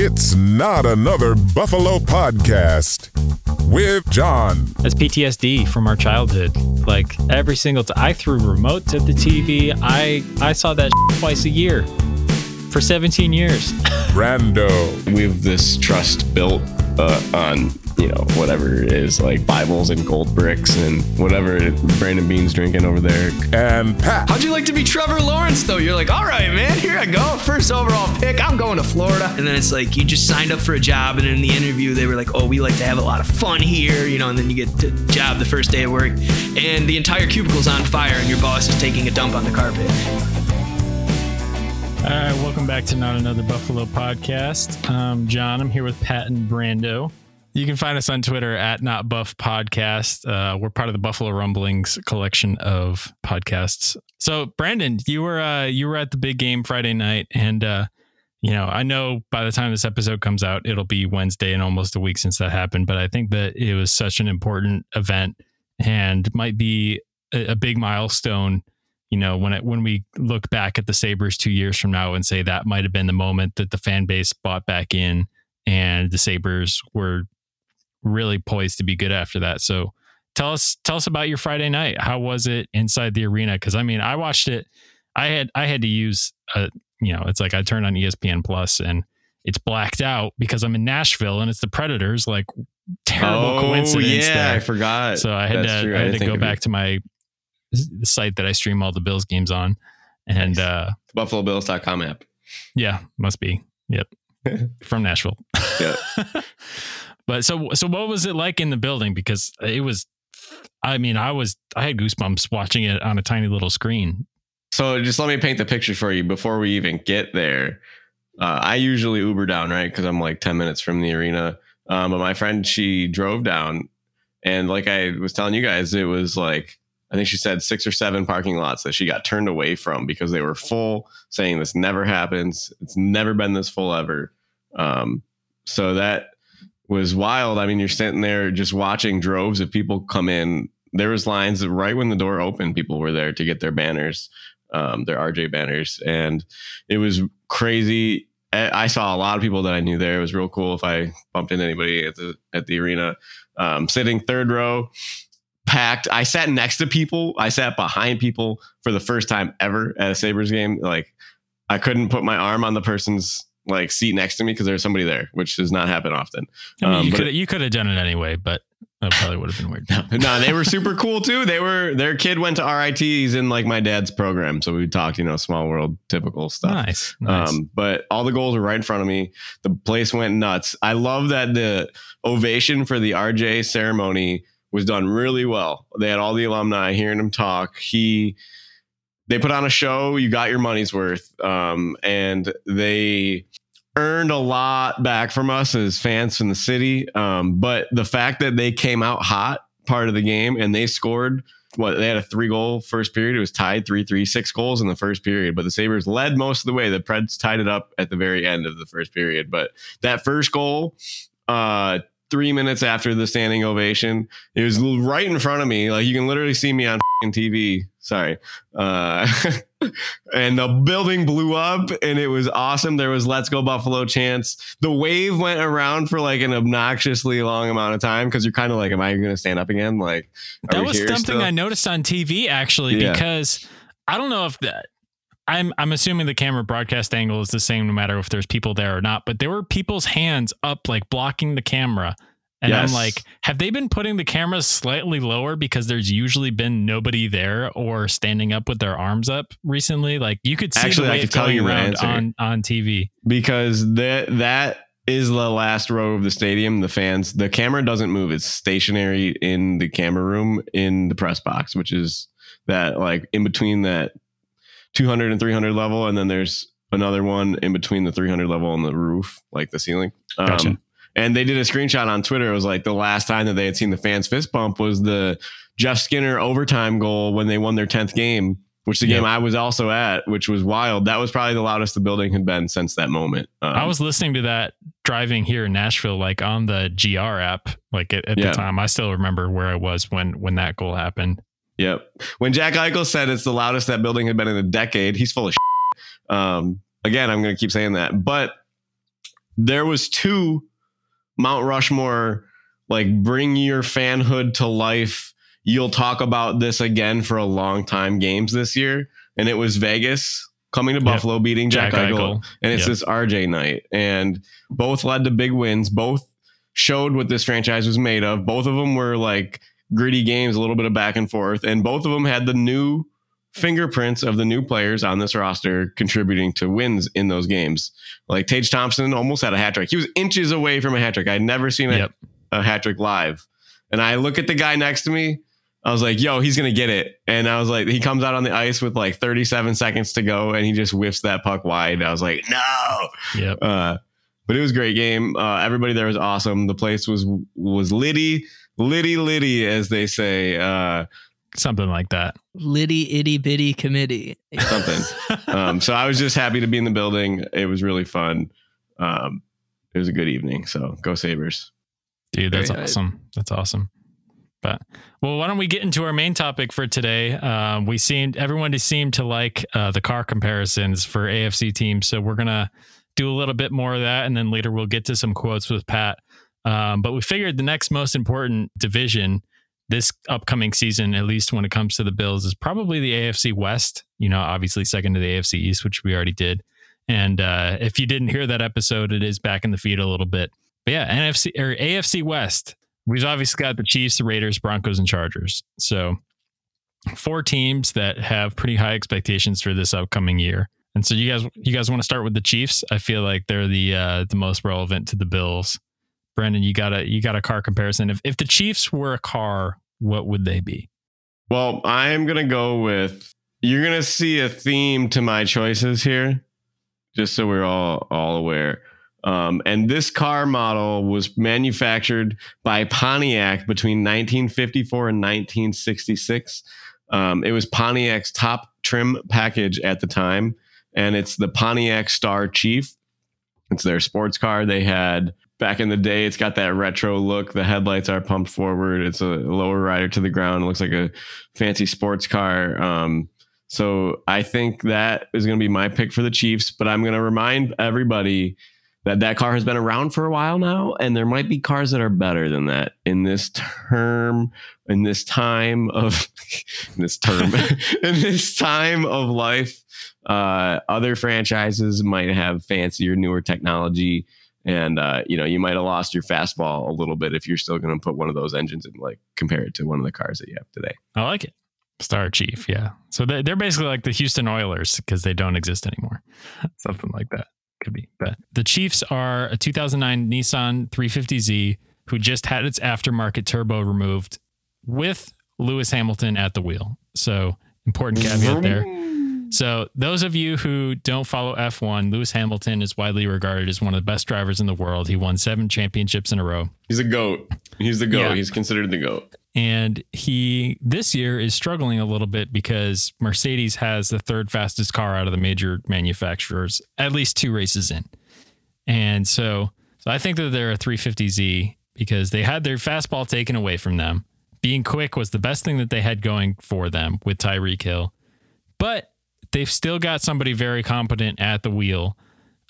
It's not another Buffalo podcast with John. That's PTSD from our childhood. Like every single time I threw remotes at the TV. I I saw that twice a year for 17 years. Brando. We have this trust built uh, on you know whatever it is like Bibles and gold bricks and whatever Brandon Bean's drinking over there. And Pat. How'd you like to be Trevor Lawrence though? You're like, all right, man, here I go, first overall pick. I'm going to Florida, and then it's like you just signed up for a job, and in the interview they were like, oh, we like to have a lot of fun here, you know, and then you get the job the first day of work, and the entire cubicle's on fire, and your boss is taking a dump on the carpet. All right, welcome back to Not Another Buffalo podcast. Um, John, I'm here with Pat and Brando. You can find us on Twitter at Not Buff Podcast. Uh, we're part of the Buffalo Rumblings collection of podcasts. So, Brandon, you were uh, you were at the big game Friday night, and uh, you know I know by the time this episode comes out, it'll be Wednesday and almost a week since that happened. But I think that it was such an important event and might be a, a big milestone you know when it when we look back at the sabres two years from now and say that might have been the moment that the fan base bought back in and the sabres were really poised to be good after that so tell us tell us about your friday night how was it inside the arena because i mean i watched it i had i had to use a you know it's like i turned on espn plus and it's blacked out because i'm in nashville and it's the predators like terrible oh, coincidence Yeah, there. I forgot. so i had That's to true. i had didn't to go back it. to my site that I stream all the Bills games on. And Nice. uh BuffaloBills.com app. yeah, must be. Yep. From Nashville. Yeah. but so so what was it like in the building? Because it was I mean, I was I had goosebumps watching it on a tiny little screen. So just let me paint the picture for you before we even get there. Uh, I usually Uber down, right? Because I'm like 10 minutes from the arena. Um, but my friend, she drove down. And like I was telling you guys, it was like, I think she said six or seven parking lots that she got turned away from because they were full, saying this never happens. It's never been this full ever. Um, so that was wild. I mean, you're sitting there just watching droves of people come in. There was lines right when the door opened. People were there to get their banners um, their RJ banners, and it was crazy. I saw a lot of people that I knew there. It was real cool if I bumped into anybody at the at the arena. Um, sitting third row, packed. I sat next to people. I sat behind people for the first time ever at a Sabres game. Like I couldn't put my arm on the person's like seat next to me because there's somebody there, which does not happen often. I mean, Um, you could you could have done it anyway, but that probably would have been weird. no, they were super cool too. They were their kid went to RITs in like my dad's program, so we talked, you know, small world typical stuff. Nice. nice. Um, but all the goals were right in front of me. The place went nuts. I love that the ovation for the RJ ceremony was done really well. They had all the alumni hearing him talk. He they put on a show. You got your money's worth, um, and they earned a lot back from us as fans from the city. Um, but the fact that they came out hot part of the game and they scored what they had a three goal first period. It was tied three three six goals in the first period, but the Sabres led most of the way. The Preds tied it up at the very end of the first period. But that first goal, uh, three minutes after the standing ovation, it was right in front of me. Like you can literally see me on TV. Sorry. Uh, and the building blew up and it was awesome. There was let's go Buffalo chants. The wave went around for like an obnoxiously long amount of time because you're kind of like, am I going to stand up again? Like, that was something still? I noticed on TV actually Yeah. because I don't know if that I'm I'm assuming the camera broadcast angle is the same no matter if there's people there or not, but there were people's hands up like blocking the camera. And Yes. I'm like, have they been putting the cameras slightly lower because there's usually been nobody there or standing up with their arms up recently? Like you could see Actually, I could tell you around answer. on on TV. because that that is the last row of the stadium. The fans, the camera doesn't move; it's stationary in the camera room in the press box, which is that like in between that 200 and 300 level, and then there's another one in between the 300 level and the roof, like the ceiling. Um, Gotcha. And they did a screenshot on Twitter. It was like the last time that they had seen the fans fist bump was the Jeff Skinner overtime goal when they won their 10th game, which the Yep. game I was also at, which was wild. That was probably the loudest the building had been since that moment. Um, I was listening to that driving here in Nashville, like on the GR app, like at, at Yeah. the time. I still remember where I was when when that goal happened. Yep. When Jack Eichel said it's the loudest that building had been in a decade, he's full of shit. Um, again, I'm going to keep saying that. But there was two Mount Rushmore like bring your fanhood to life. You'll talk about this again for a long time games this year, and it was Vegas coming to Yep. Buffalo beating Jack, Jack Eichel, Eichel. and it's Yep. this RJ night, and both led to big wins. Both showed what this franchise was made of. Both of them were like gritty games, a little bit of back and forth, and both of them had the new fingerprints of the new players on this roster contributing to wins in those games. Like Tage Thompson almost had a hat trick. He was inches away from a hat trick. I'd never seen a, Yep. a hat trick live. And I look at the guy next to me. I was like, yo, he's going to get it. And I was like, he comes out on the ice with like 37 seconds to go and he just whiffs that puck wide. I was like, no. Yep. Uh, but it was a great game. Uh, everybody there was awesome. The place was was litty, litty, litty, as they say. Uh, Something like that. Litty itty bitty committee. something. um, so I was just happy to be in the building. It was really fun. Um, it was a good evening. So go Sabres. Dude, that's Very nice. awesome. That's awesome. But well, why don't we get into our main topic for today? Um, we seemed everyone seemed to like uh, the car comparisons for AFC teams, so we're gonna do a little bit more of that, and then later we'll get to some quotes with Pat. Um, but we figured the next most important division this upcoming season, at least when it comes to the Bills, is probably the AFC West. You know, obviously second to the AFC East, which we already did. And uh, if you didn't hear that episode, it is back in the feed a little bit. But yeah, NFC or AFC West. We've obviously got the Chiefs, the Raiders, Broncos, and Chargers. So four teams that have pretty high expectations for this upcoming year. And so you guys, you guys want to start with the Chiefs? I feel like they're the uh, the most relevant to the Bills. Brendan, you got a you got a car comparison. If if the Chiefs were a car, what would they be? Well, I am gonna go with. You're gonna see a theme to my choices here, just so we're all all aware. Um, and this car model was manufactured by Pontiac between 1954 and 1966. Um, it was Pontiac's top trim package at the time, and it's the Pontiac Star Chief. It's their sports car. They had back in the day. It's got that retro look. The headlights are pumped forward. It's a lower rider to the ground. It looks like a fancy sports car. Um, so I think that is going to be my pick for the Chiefs. But I'm going to remind everybody that that car has been around for a while now, and there might be cars that are better than that in this term, in this time of this term, in this time of life. Uh, other franchises might have fancier, newer technology and uh, you know you might have lost your fastball a little bit if you're still going to put one of those engines and like compare it to one of the cars that you have today. I like it. Star Chief, yeah. So they- they're basically like the Houston Oilers because they don't exist anymore. Something like that could be. But the Chiefs are a 2009 Nissan 350Z who just had its aftermarket turbo removed with Lewis Hamilton at the wheel. So important caveat there. So, those of you who don't follow F1, Lewis Hamilton is widely regarded as one of the best drivers in the world. He won seven championships in a row. He's a goat. He's the goat. Yeah. He's considered the goat. And he this year is struggling a little bit because Mercedes has the third fastest car out of the major manufacturers, at least two races in. And so, so I think that they're a 350Z because they had their fastball taken away from them. Being quick was the best thing that they had going for them with Tyreek Hill. But they've still got somebody very competent at the wheel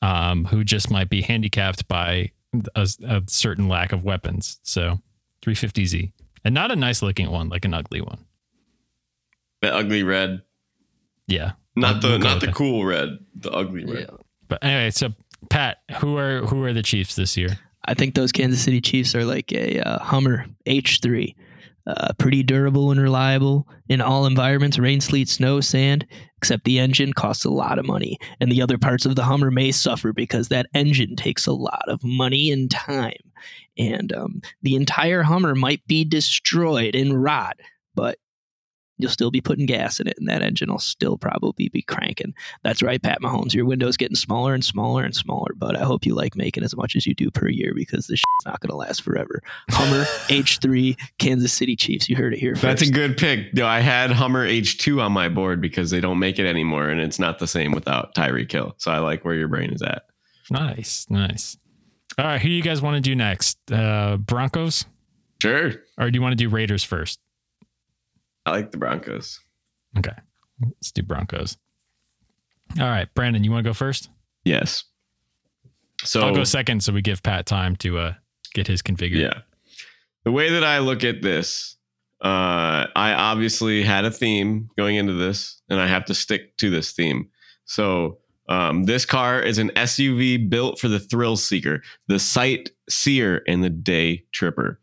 um, who just might be handicapped by a, a certain lack of weapons. So 350Z. And not a nice looking one, like an ugly one. The ugly red, Yeah. not We'll the not the that. cool red, the ugly red. But anyway, so Pat, who are who are the Chiefs this year? I think those Kansas City Chiefs are like a uh, Hummer H3. Uh, pretty durable and reliable in all environments rain, sleet, snow, sand, except the engine costs a lot of money. And the other parts of the Hummer may suffer because that engine takes a lot of money and time. And um, the entire Hummer might be destroyed and rot, but you'll still be putting gas in it, and that engine will still probably be cranking. That's right, Pat Mahomes. Your window's getting smaller and smaller and smaller, but I hope you like making as much as you do per year because this shit's not going to last forever. Hummer H3 Kansas City Chiefs. You heard it here first. That's a good pick. No, I had Hummer H2 on my board because they don't make it anymore, and it's not the same without Tyreek Kill. So I like where your brain is at. Nice, nice. All right, who you guys want to do next? Uh, Broncos, Sure, or do you want to do Raiders first? I like the Broncos. Okay, let's do Broncos. All right, Brandon, you want to go first? Yes. So I'll go second, so we give Pat time to uh, get his configured. Yeah. The way that I look at this, uh, I obviously had a theme going into this, and I have to stick to this theme. So um, this car is an SUV built for the thrill seeker, the sight seer, and the day tripper.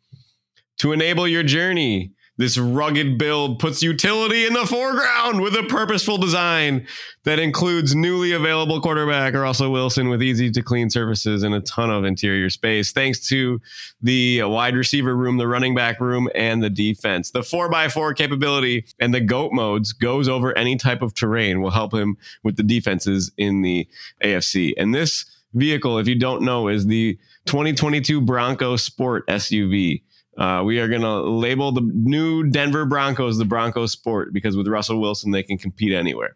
To enable your journey, this rugged build puts utility in the foreground with a purposeful design that includes newly available quarterback Russell Wilson with easy to clean surfaces and a ton of interior space, thanks to the wide receiver room, the running back room, and the defense. The 4x4 capability and the GOAT modes goes over any type of terrain, will help him with the defenses in the AFC. And this vehicle, if you don't know, is the 2022 Bronco Sport SUV. Uh, we are going to label the new Denver Broncos the Broncos Sport because with Russell Wilson, they can compete anywhere.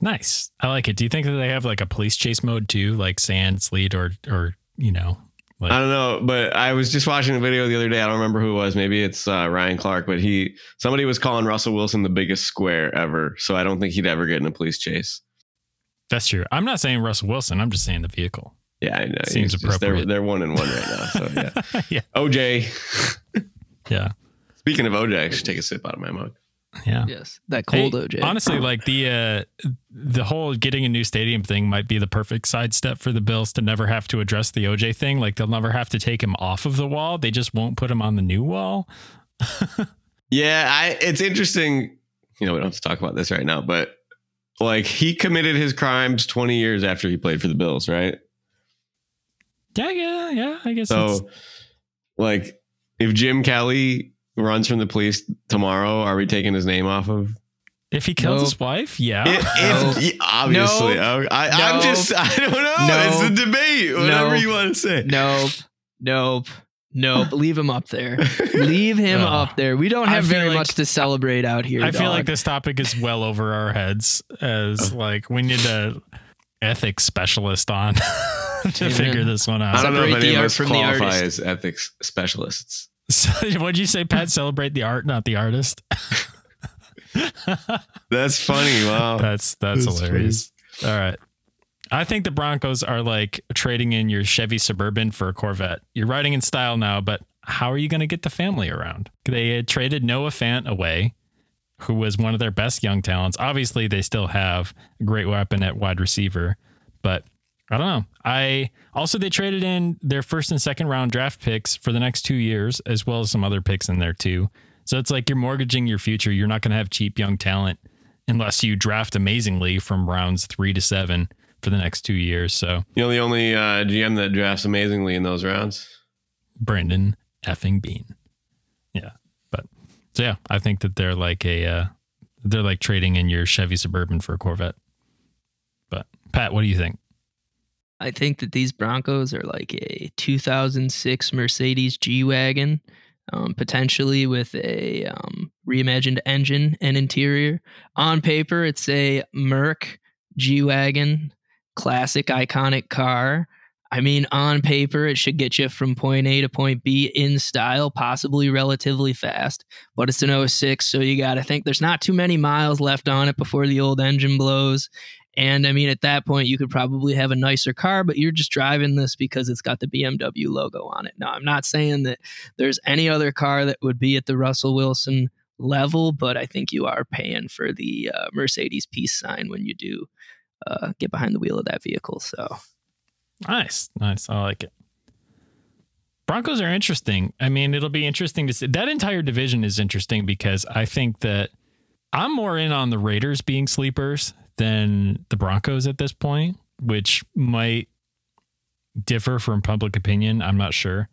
Nice. I like it. Do you think that they have like a police chase mode too, like sand, sleet, or or you know? Like, I don't know, but I was just watching a video the other day. I don't remember who it was. Maybe it's uh, Ryan Clark, but he somebody was calling Russell Wilson the biggest square ever. So I don't think he'd ever get in a police chase. that's true. I'm not saying Russell Wilson. I'm just saying the vehicle. Yeah, I know. Seems He's just- they're appropriate. they're one and one right now. So yeah. yeah. OJ. Yeah. Speaking of OJ, I should take a sip out of my mug. Yeah. Yes, that Hey, cold OJ. Honestly, like the uh, the whole getting a new stadium thing might be the perfect sidestep for the Bills to never have to address the OJ thing. Like they'll never have to take him off of the wall. They just won't put him on the new wall. Yeah, I it's interesting. You know, we don't have to talk about this right now, but like he committed his crimes 20 years after he played for the Bills, right? Yeah, yeah, yeah. I guess. it's, So like if Jim Kelly runs from the police tomorrow, are we taking his name off of if he killed Nope. his wife, yeah. If, if- No. obviously, No. I, I'm just, I don't know. No. It's a debate, whatever No. you want to say. nope, nope, nope. Leave him up there. Leave him Oh. up there. We don't have very like- much to celebrate out here. I feel like this topic is well over our heads. As like we need a ethics specialist on to Amen. figure this one out. I out. don't know if Separate any the of art us qualify as ethics specialists. So, what'd you say, Pat? Celebrate the art, not the artist. That's funny. Wow. That's that's, That's hilarious. All right. I think the Broncos are like trading in your Chevy Suburban for a Corvette. You're riding in style now, but how are you going to get the family around? They had traded Noah Fant away, who was one of their best young talents. Obviously, they still have a great weapon at wide receiver, but I don't know. I also they traded in their first and second round draft picks for the next two years, as well as some other picks in there too. So it's like you're mortgaging your future. You're not going to have cheap young talent unless you draft amazingly from rounds three to seven for the next two years. So You know, the only uh, GM that drafts amazingly in those rounds. Brandon effing Bean. Yeah. But so yeah, I think that they're like a uh, they're like trading in your Chevy Suburban for a Corvette. But Pat, what do you think? I think that these Broncos are like a 2006 Mercedes G wagon, um, potentially with a um, reimagined engine and interior. On paper, it's a Merc G wagon, classic, iconic car. I mean, on paper, it should get you from point A to point B in style, possibly relatively fast. But it's an 06, so you got to think there's not too many miles left on it before the old engine blows. And I mean, at that point, you could probably have a nicer car, but you're just driving this because it's got the BMW logo on it. Now, I'm not saying that there's any other car that would be at the Russell Wilson level, but I think you are paying for the uh, Mercedes peace sign when you do uh, get behind the wheel of that vehicle. So, Nice, nice. I like it. Broncos are interesting. I mean, it'll be interesting to see. That entire division is interesting because I think that I'm more in on the Raiders being sleepers than the Broncos at this point, which might differ from public opinion. I'm not sure.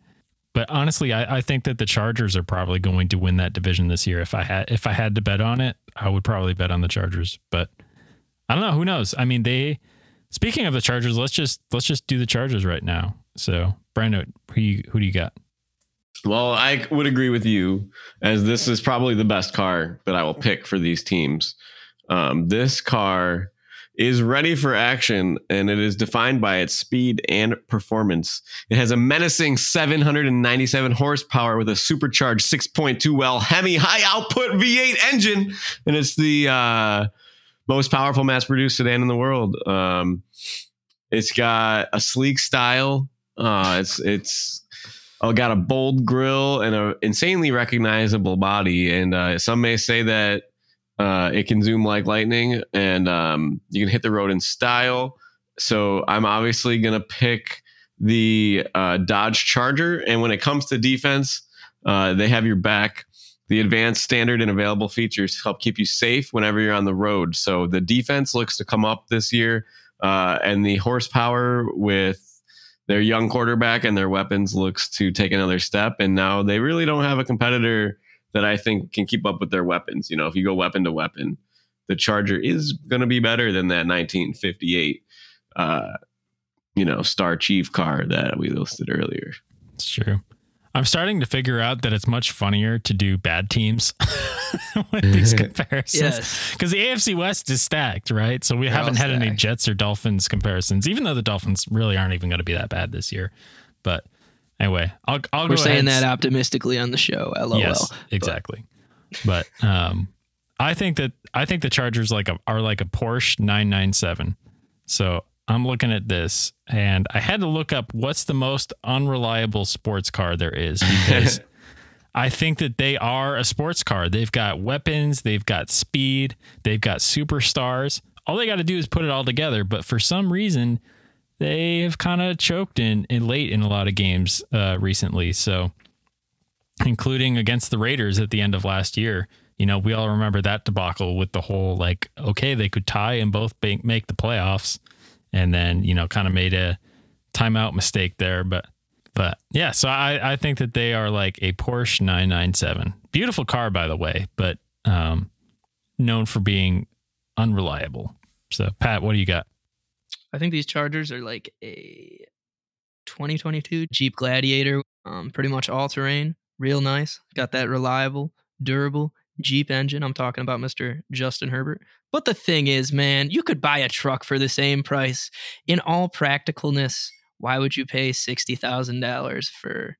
But honestly, I, I think that the Chargers are probably going to win that division this year. If I had if I had to bet on it, I would probably bet on the Chargers. But I don't know. Who knows? I mean, they Speaking of the Chargers, let's just let's just do the Chargers right now. So, Brandon, who you, who do you got? Well, I would agree with you, as this is probably the best car that I will pick for these teams. Um, this car is ready for action, and it is defined by its speed and performance. It has a menacing 797 horsepower with a supercharged 6.2 well Hemi high output V8 engine, and it's the uh, most powerful mass produced sedan in the world. Um, It's got a sleek style. Uh, it's it's uh, got a bold grill and a insanely recognizable body. And uh, some may say that uh, it can zoom like lightning, and um, you can hit the road in style. So I'm obviously gonna pick the uh, Dodge Charger. And when it comes to defense, uh, they have your back. The advanced standard and available features help keep you safe whenever you're on the road. So the defense looks to come up this year, uh, and the horsepower with their young quarterback and their weapons looks to take another step. And now they really don't have a competitor that I think can keep up with their weapons. You know, if you go weapon to weapon, the Charger is going to be better than that 1958, uh, you know, Star Chief car that we listed earlier. It's true. I'm starting to figure out that it's much funnier to do bad teams with these comparisons. Yes. Because the AFC West is stacked, right? So we They're haven't all had any. Jets or Dolphins comparisons, even though the Dolphins really aren't even going to be that bad this year. But anyway, I'll, I'll We're go saying that optimistically on the show. LOL. Yes, But exactly. But um, I think that I think the Chargers like a, are like a Porsche 997. So I'm looking at this, and I had to look up what's the most unreliable sports car there is because I think that they are a sports car. They've got weapons, they've got speed, they've got superstars. All they got to do is put it all together. But for some reason, they have kind of choked in, in late in a lot of games uh, recently. So including against the Raiders at the end of last year. You know, we all remember that debacle with the whole like, okay, they could tie and both make the playoffs, and then you know, kind of made a timeout mistake there. But but yeah, so I I think that they are like a Porsche 997, beautiful car by the way, but um, known for being unreliable. So Pat, what do you got? I think these Chargers are like a 2022 Jeep Gladiator, um, pretty much all terrain, real nice. Got that reliable, durable Jeep engine. I'm talking about Mr. Justin Herbert. But the thing is, man, you could buy a truck for the same price. In all practicalness, why would you pay sixty thousand dollars for,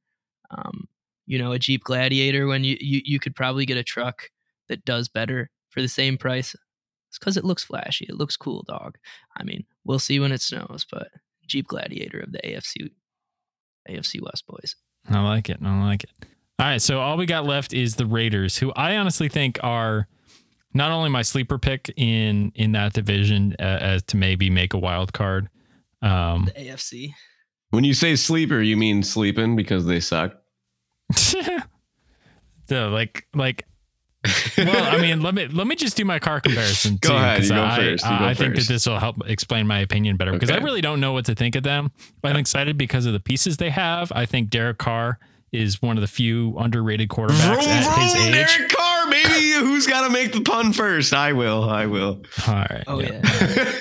um, you know, a Jeep Gladiator when you, you you could probably get a truck that does better for the same price? It's because it looks flashy. It looks cool, dog. I mean, we'll see when it snows, but Jeep Gladiator of the AFC AFC West boys. I like it. I like it. All right. So all we got left is the Raiders, who I honestly think are not only my sleeper pick in in that division uh, as to maybe make a wild card. Um, The AFC. When you say sleeper, you mean sleeping because they suck. the like like. Well, I mean, let me let me just do my car comparison. Go too, ahead, 'cause you go I, first, you I, go I think that this will help explain my opinion better because I really don't know what to think of them. I'm excited because of the pieces they have. I think Derek Carr is one of the few underrated quarterbacks at his age. Derek Carr, baby. Who's got to make the pun first? I will. I will. All right. Oh yeah. yeah.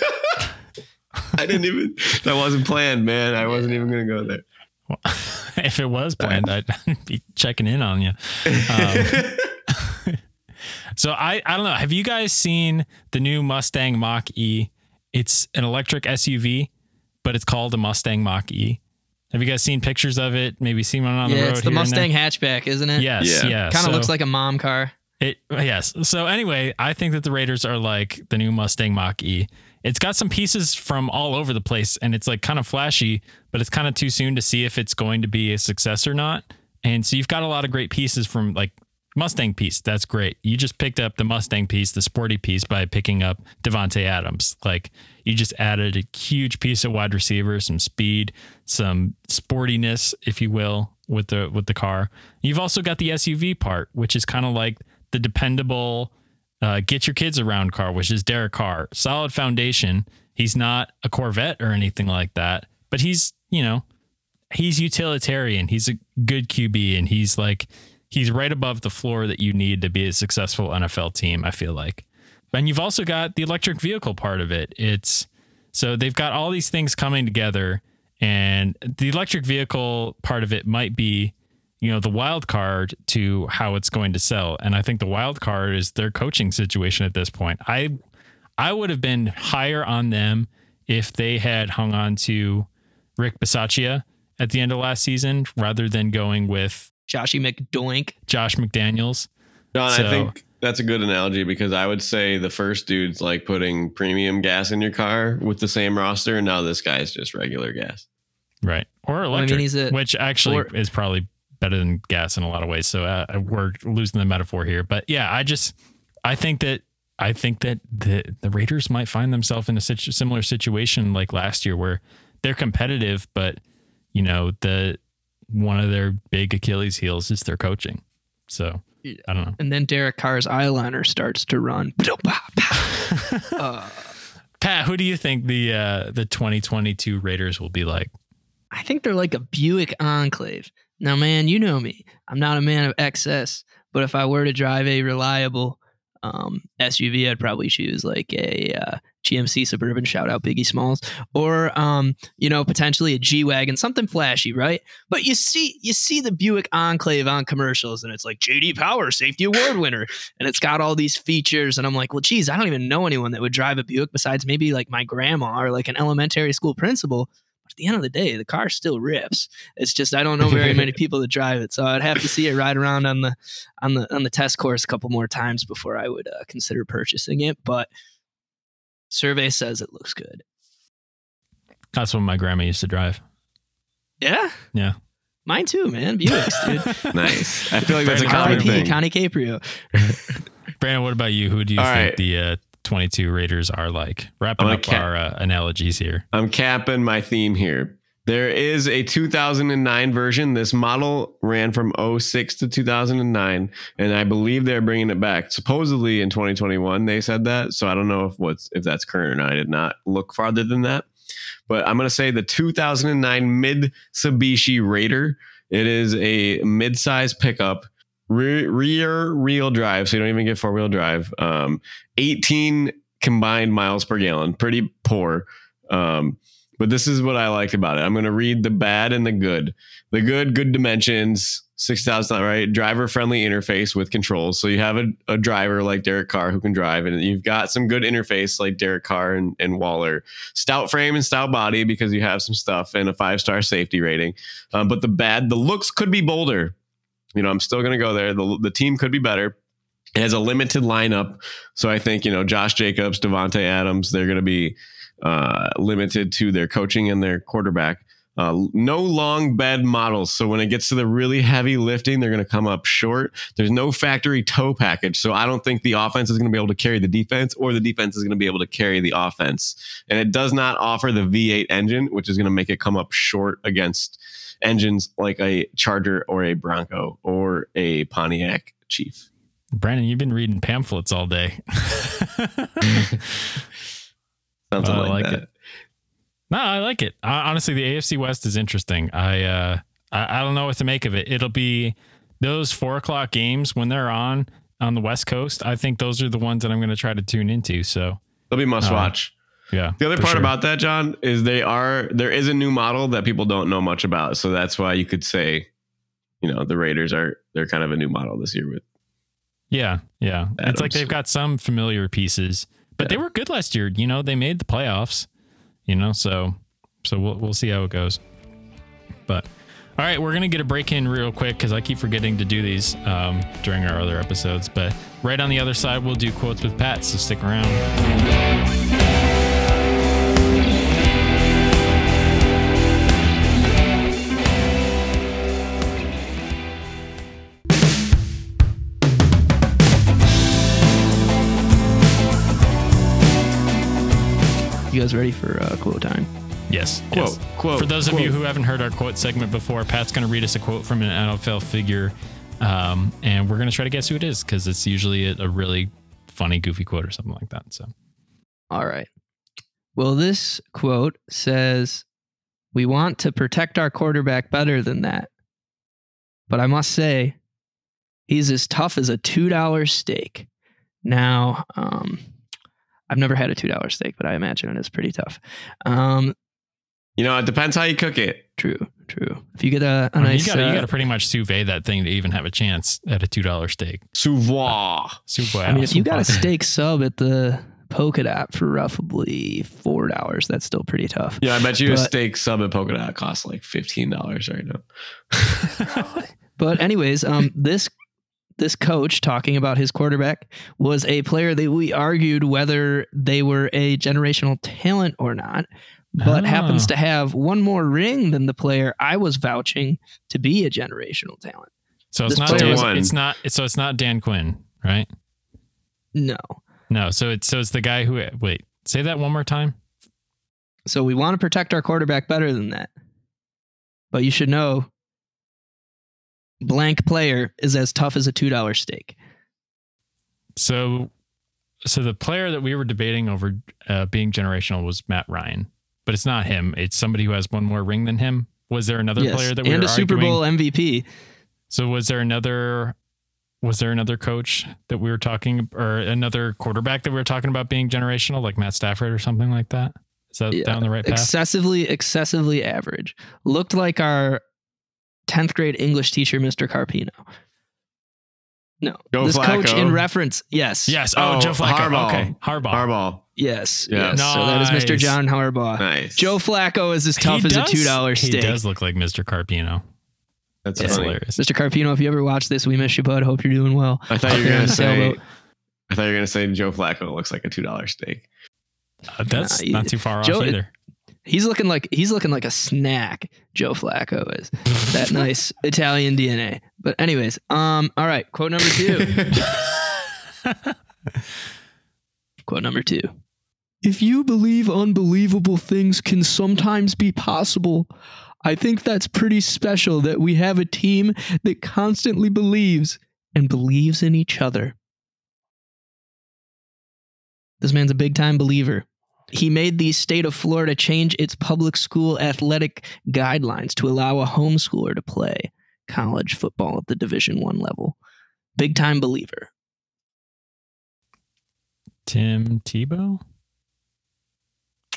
I didn't even. That wasn't planned, man. I wasn't even gonna go there. if it was planned, I'd be checking in on you. Um, so I, I don't know. Have you guys seen the new Mustang Mach E? It's an electric SUV, but it's called a Mustang Mach E. Have you guys seen pictures of it? Maybe seen one on the yeah, road. it's the here Mustang hatchback, isn't it? Yes, Yeah. yeah. Kind of So looks like a mom car. it. Yes. So anyway, I think that the Raiders are like the new Mustang Mach E. It's got some pieces from all over the place, and it's like kind of flashy, but it's kind of too soon to see if it's going to be a success or not. And so you've got a lot of great pieces from like Mustang piece. That's great. You just picked up the Mustang piece, the sporty piece, by picking up Davante Adams. Like you just added a huge piece of wide receiver, some speed, some sportiness, if you will, with the with the car. You've also got the SUV part, which is kind of like the dependable uh, get your kids around car, which is Derek Carr. Solid foundation. He's not a Corvette or anything like that, but he's you know he's utilitarian. He's a good QB, and he's like he's right above the floor that you need to be a successful NFL team. I feel like, and you've also got the electric vehicle part of it. It's so they've got all these things coming together, and the electric vehicle part of it might be you know the wild card to how it's going to sell and i think the wild card is their coaching situation at this point i i would have been higher on them if they had hung on to rick Bisaccia at the end of last season rather than going with Joshy McDoink. josh mcdaniels John, So- I think that's a good analogy because I would say the first dude's like putting premium gas in your car with the same roster, and now this guy's just regular gas. Right. Or I mean, electric, he's a- which actually or- is probably better than gas in a lot of ways. So uh, we're losing the metaphor here. But yeah, I just, I think that, I think that the, the Raiders might find themselves in a situ- similar situation like last year where they're competitive, but, you know, the, one of their big Achilles heels is their coaching. So I don't know. And then Derek Carr's eyeliner starts to run. uh, Pat, who do you think the uh, the 2022 Raiders will be like? I think they're like a Buick Enclave. Now, man, you know me. I'm not a man of excess, but if I were to drive a reliable um, SUV, I'd probably choose like a uh, GMC Suburban. Shout out Biggie Smalls, or um, you know, potentially a G wagon, something flashy, right? But you see, you see the Buick Enclave on commercials, and it's like JD Power Safety Award winner, and it's got all these features, and I'm like, well, geez, I don't even know anyone that would drive a Buick besides maybe like my grandma or like an elementary school principal. But at the end of the day, the car still rips. It's just I don't know very many people that drive it, so I'd have to see it ride around on the on the on the test course a couple more times before I would uh, consider purchasing it. But survey says it looks good. That's what my grandma used to drive. Yeah, Yeah. mine too, man. Buicks, dude. Nice. I feel like that's a common R.I.P. thing. Connie Caprio. Brandon, what about you? Who do you All think right. the uh, 22 Raiders are like? Wrapping I'm up ca- our uh, analogies here. I'm capping my theme here. There is a 2009 version. This model ran from 06 to 2009, and I believe they're bringing it back. Supposedly in 2021, they said that. So I don't know if what's if that's current or not. I did not look farther than that. But I'm going to say the 2009 Mitsubishi Raider. It is a mid-size pickup, rear, rear wheel drive, so you don't even get four wheel drive. Um, 18 combined miles per gallon, pretty poor. Um, but this is what I liked about it. I'm going to read the bad and the good. The good, good dimensions, 6,000, right? Driver friendly interface with controls. So you have a, a driver like Derek Carr who can drive, and you've got some good interface like Derek Carr and, and Waller. Stout frame and stout body because you have some stuff and a five star safety rating. Um, but the bad, the looks could be bolder. You know, I'm still going to go there. The, the team could be better. It has a limited lineup. So I think, you know, Josh Jacobs, Davante Adams, they're going to be uh, limited to their coaching and their quarterback. Uh, no long bed models. So when it gets to the really heavy lifting, they're going to come up short. There's no factory tow package. So I don't think the offense is going to be able to carry the defense or the defense is going to be able to carry the offense. And it does not offer the V8 engine, which is going to make it come up short against engines like a Charger or a Bronco or a Pontiac Chief. Brandon, you've been reading pamphlets all day. Something I like, like that. it. No, I like it. I, honestly, the AFC West is interesting. I, uh, I I don't know what to make of it. It'll be those four o'clock games when they're on on the West Coast. I think those are the ones that I'm going to try to tune into. So They'll be must Uh, watch. yeah. The other part sure. about that, John, is they are there is a new model that people don't know much about. So that's why you could say, you know, the Raiders are they're kind of a new model this year with yeah, yeah, it's like they've got some familiar pieces, but they were good last year. You know, they made the playoffs. You know, so so we'll we'll see how it goes. But all right, we're gonna get a break in real quick because I keep forgetting to do these um, during our other episodes. But right on the other side, we'll do quotes with Pat. So stick around. You guys ready for uh, quote time? Yes. quote, yes. quote. For those of you who haven't heard our quote segment before, Pat's going to read us a quote from an NFL figure, um, and we're going to try to guess who it is because it's usually a, a really funny, goofy quote or something like that. So All right. Well, this quote says, We want to protect our quarterback better than that. But I must say, he's as tough as a $2 steak. Now, um, I've never had a $2 steak, but I imagine it is pretty tough. Um, you know, it depends how you cook it. true, true. If you get a, a I mean, nice. you got to you uh, got to pretty much sous vide that thing to even have a chance at a two dollar steak. Souvoir. Sous vide. I mean, if you got a steak sub at the Polka Dot for roughly $4, that's still pretty tough. Yeah, I bet you a But- steak sub at Polka Dot costs like fifteen dollars right now. But anyways, um, this this coach talking about his quarterback was a player that we argued whether they were a generational talent or not, but Oh. happens to have one more ring than the player I was vouching to be a generational talent. So it's not player Dan, was- it's not so it's not Dan Quinn, right? No. No, so it's so it's the guy who wait, say that one more time. So we want to protect our quarterback better than that. But you should know blank player is as tough as a $2 steak. So so the player that we were debating over uh, being generational was Matt Ryan. But it's not him. It's somebody who has one more ring than him. Was there another Yes, player that we and were a Super arguing? Bowl MVP. So was there another was there another coach that we were talking or another quarterback that we were talking about being generational like Matt Stafford or something like that? Is that Yeah, down the right path? excessively excessively average looked like our 10th grade english teacher mr carpino no Joe this coach Flacco. in reference yes yes. Oh, Oh, Joe Flacco. Harbaugh. Okay. Harbaugh. Harbaugh. yes Yeah. yes. so that is mr john harbaugh Nice. joe flacco is as He tough as does- a two dollar steak. He does look like Mr. Carpino. That's That's hilarious. mr carpino if you ever watch this we miss you bud hope you're doing well I thought you were gonna say. sailboat. I thought you were gonna say Joe Flacco looks like a two dollar steak. Uh, that's Nah, not too far Joe- off either. he's looking like he's looking like a snack joe flacco is that nice italian dna but anyways um all right quote number two Quote number two. If you believe unbelievable things can sometimes be possible, I think that's pretty special that we have a team that constantly believes and believes in each other. This man's a big time believer. He made the state of Florida change its public school athletic guidelines to allow a homeschooler to play college football at the Division 1 level. Big time believer. Tim Tebow?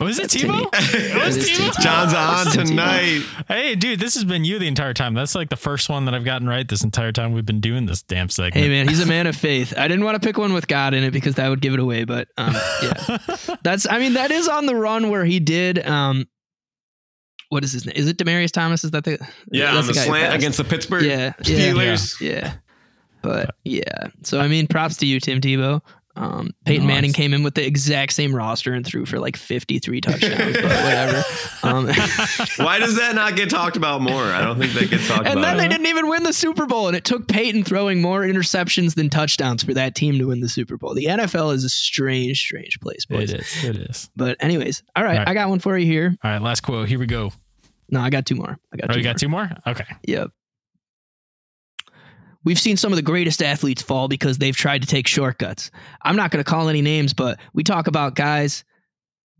Was it That's Tebow? It was Tebow? Tebow. John's on tonight. Hey, dude, this has been you the entire time. That's like the first one that I've gotten right this entire time we've been doing this damn segment. Hey man, he's a man of faith. I didn't want to pick one with God in it because that would give it away, but um, yeah, that's. I mean, that is on the run where he did. Um, what is his name? Is it Demaryius Thomas? Is that the Yeah, on the guy who slant against the Pittsburgh Yeah, yeah. Steelers. Yeah, but yeah. So I mean, props to you, Tim Tebow. Um, Peyton Manning came in with the exact same roster and threw for like fifty-three touchdowns, but whatever. Um, Why does that not get talked about more? I don't think that gets talked and about. And then they didn't even win the Super Bowl, and it took Peyton throwing more interceptions than touchdowns for that team to win the Super Bowl. The NFL is a strange, strange place, boys. It is. It is. But anyways, all right, All right. I got one for you here. All right, last quote. Here we go. No, I got two more. I got Oh, two. you got two more? Okay. Yep. We've seen some of the greatest athletes fall because they've tried to take shortcuts. I'm not going to call any names, but we talk about guys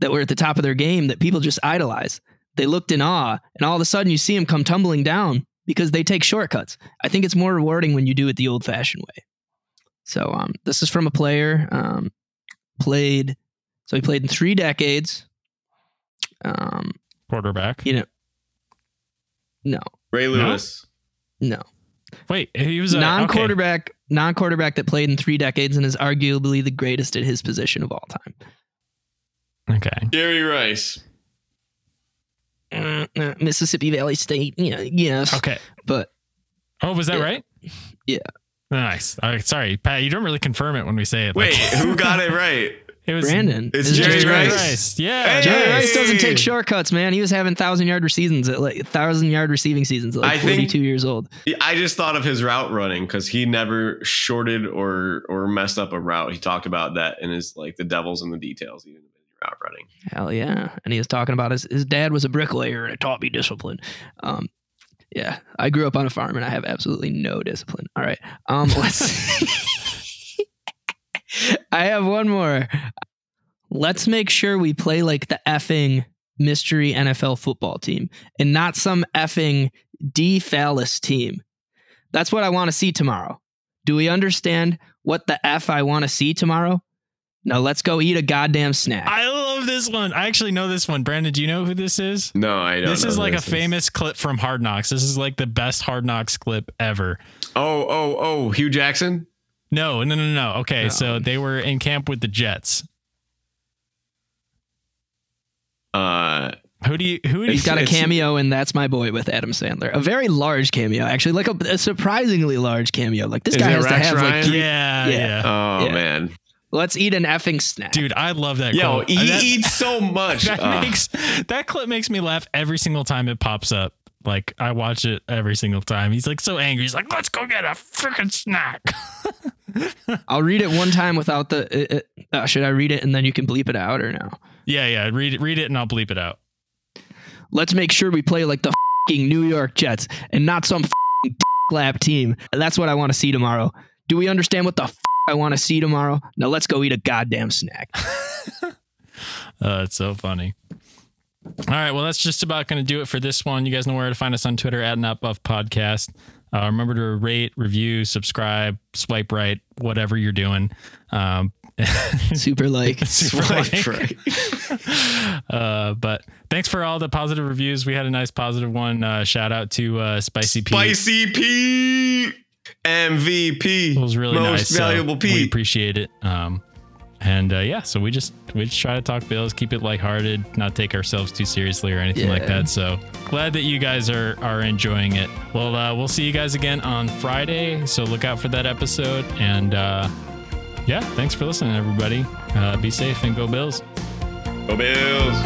that were at the top of their game that people just idolize. They looked in awe, and all of a sudden you see them come tumbling down because they take shortcuts. I think it's more rewarding when you do it the old fashioned way. So, um, this is from a player, um, played, so he played in three decades. Um, Quarterback. you know, no, Ray Lewis. no. Wait, he was a non-quarterback, non-quarterback that played in three decades and is arguably the greatest at his position of all time. Okay. Gary Rice. Uh, uh, Mississippi Valley State, Yeah, yes, Okay. but Oh, was that Yeah. right? Yeah. Nice. All right, sorry, Pat. You don't really confirm it when we say it. Wait, Like, who got it right? It was Brandon, It's is Jerry Jerry Rice. Yeah. Hey! Jerry Rice doesn't take shortcuts, man. He was having thousand yard seasons at like thousand yard receiving seasons at like I think- 42 years old. I just thought of his route running because he never shorted or or messed up a route. He talked about that in his like the devils and the details, even in route running. Hell yeah. And he was talking about his, his dad was a bricklayer and it taught me discipline. Um, yeah, I grew up on a farm and I have absolutely no discipline. All right. Um, let's. I have one more. Let's make sure we play like the effing mystery NFL football team and not some effing D phallus team. That's what I want to see tomorrow. Do we understand what the F I want to see tomorrow? No, let's go eat a goddamn snack. I love this one. I actually know this one. Brandon, do you know who this is? No, I don't. This know is who like a is. famous clip from Hard Knocks. This is like the best Hard Knocks clip ever. Oh, oh, oh, Hue Jackson. No, no, no, no. Okay, No. so they were in camp with the Jets. Uh, Who do you? Who do you? He's got a cameo and That's My Boy with Adam Sandler. A very large cameo, actually, like a, a surprisingly large cameo. Like this guy has Rex to have like three. Yeah, Yeah. yeah, Oh Yeah. man, Let's eat an effing snack. dude, I love that. yo, quote. he That- eats so much. that Uh, makes that clip makes me laugh every single time it pops up. Like I watch it every single time. He's like so angry. He's like, "Let's go get a freaking snack." I'll read it one time without the. Uh, uh, uh, should I read it and then you can bleep it out or no? yeah, yeah. Read it. Read it, and I'll bleep it out. Let's make sure we play like the New York Jets and not some lap team. That's what I want to see tomorrow. Do we understand what the I want to see tomorrow? Now let's go eat a goddamn snack. Uh, it's so funny. All right, well, that's just about going to do it for this one. You guys know where to find us on Twitter at Not Buff Podcast. Uh, remember to rate, review, subscribe, swipe right, whatever you're doing. Um, Super like. super Swipe like. uh, but thanks for all the positive reviews. We had a nice positive one. Uh, shout out to uh, Spicy P. Spicy P. MVP, It was really most nice. so valuable we appreciate it. Um, and uh, yeah, so we just we just try to talk bills, keep it lighthearted, not take ourselves too seriously or anything like that. So glad that you guys are are enjoying it. Well, uh, we'll see you guys again on Friday. So look out for that episode. And uh, yeah, thanks for listening, everybody. Uh, be safe and go Bills. Go Bills.